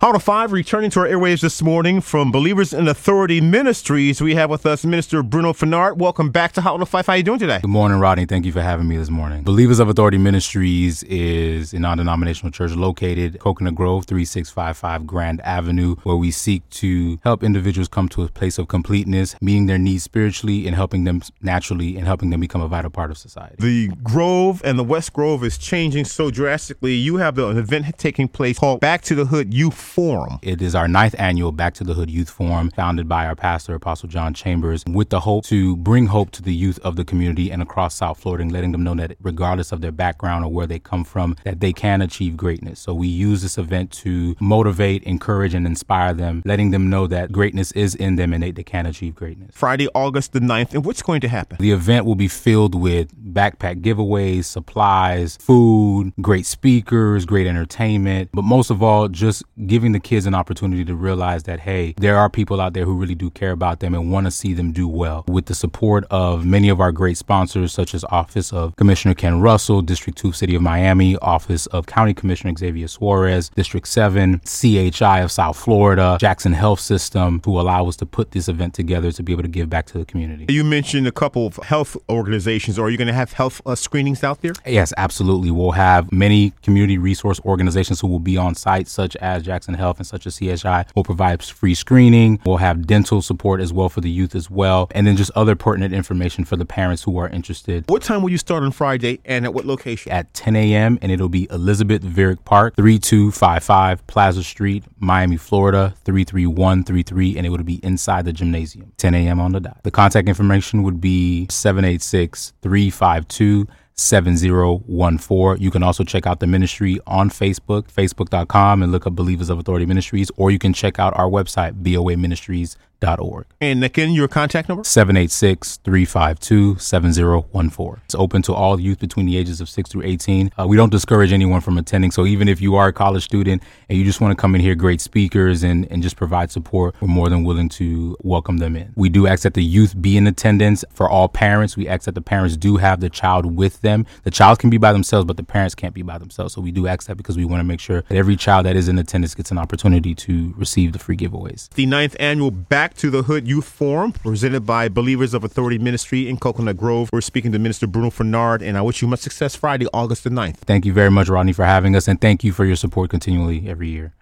Hot 105 returning to our airwaves this morning from Believers in Authority Ministries. We have with us Minister Bruno Fennard. Welcome back to Hot 105. How are you doing today? Good morning, Rodney. Thank you for having me this morning. Believers of Authority Ministries is a non-denominational church located Coconut Grove, 3655 Grand Avenue, where we seek to help individuals come to a place of completeness, meeting their needs spiritually and helping them naturally and helping them become a vital part of society. The Grove and the West Grove is changing so drastically. You have an event taking place called Back to the Hood Youth Forum. It is our ninth annual Back to the Hood Youth Forum, founded by our pastor, Apostle John Chambers, with the hope to bring hope to the youth of the community and across South Florida and letting them know that regardless of their background or where they come from, that they can achieve greatness. So we use this event to motivate, encourage, and inspire them, letting them know that greatness is in them and they, they can achieve greatness. Friday, August the 9th. And what's going to happen? The event will be filled with backpack giveaways, supplies, food, great speakers, great entertainment, but most of all, just giving the kids an opportunity to realize that, hey, there are people out there who really do care about them and want to see them do well. With the support of many of our great sponsors, such as Office of Commissioner Ken Russell, District 2 City of Miami, Office of County Commissioner Xavier Suarez, District 7, CHI of South Florida, Jackson Health System, who allow us to put this event together to be able to give back to the community. You mentioned a couple of health organizations. Are you going to have health uh, screenings out there? Yes, absolutely. We'll have many community resource organizations who will be on site, such as Jackson Health and such as CHI. We'll provide free screening. We'll have dental support as well for the youth as well, and then just other pertinent information for the parents who are interested. What time will you start on Friday and at what location? At 10 a.m. and it'll be Elizabeth Virrick Park, 3255 Plaza Street, Miami, Florida, 33133, and it would be inside the gymnasium, 10 a.m. on the dot. The contact information would be 786 352 7014. You can also check out the ministry on Facebook, facebook.com, and look up Believers of Authority Ministries, or you can check out our website, boaministries.org. And again, your contact number? 786 352 7014. It's open to all youth between the ages of 6 through 18. Uh, we don't discourage anyone from attending. So even if you are a college student and you just want to come and hear great speakers and, and just provide support, we're more than willing to welcome them in. We do ask that the youth be in attendance for all parents. We ask that the parents do have the child with them. The child can be by themselves, but the parents can't be by themselves. So we do ask that because we want to make sure that every child that is in attendance gets an opportunity to receive the free giveaways. The ninth annual Back to the Hood Youth Forum, presented by Believers of Authority Ministry in Coconut Grove. We're speaking to Minister Bruno Fernard, and I wish you much success Friday, August the 9th. Thank you very much, Rodney, for having us, and thank you for your support continually every year.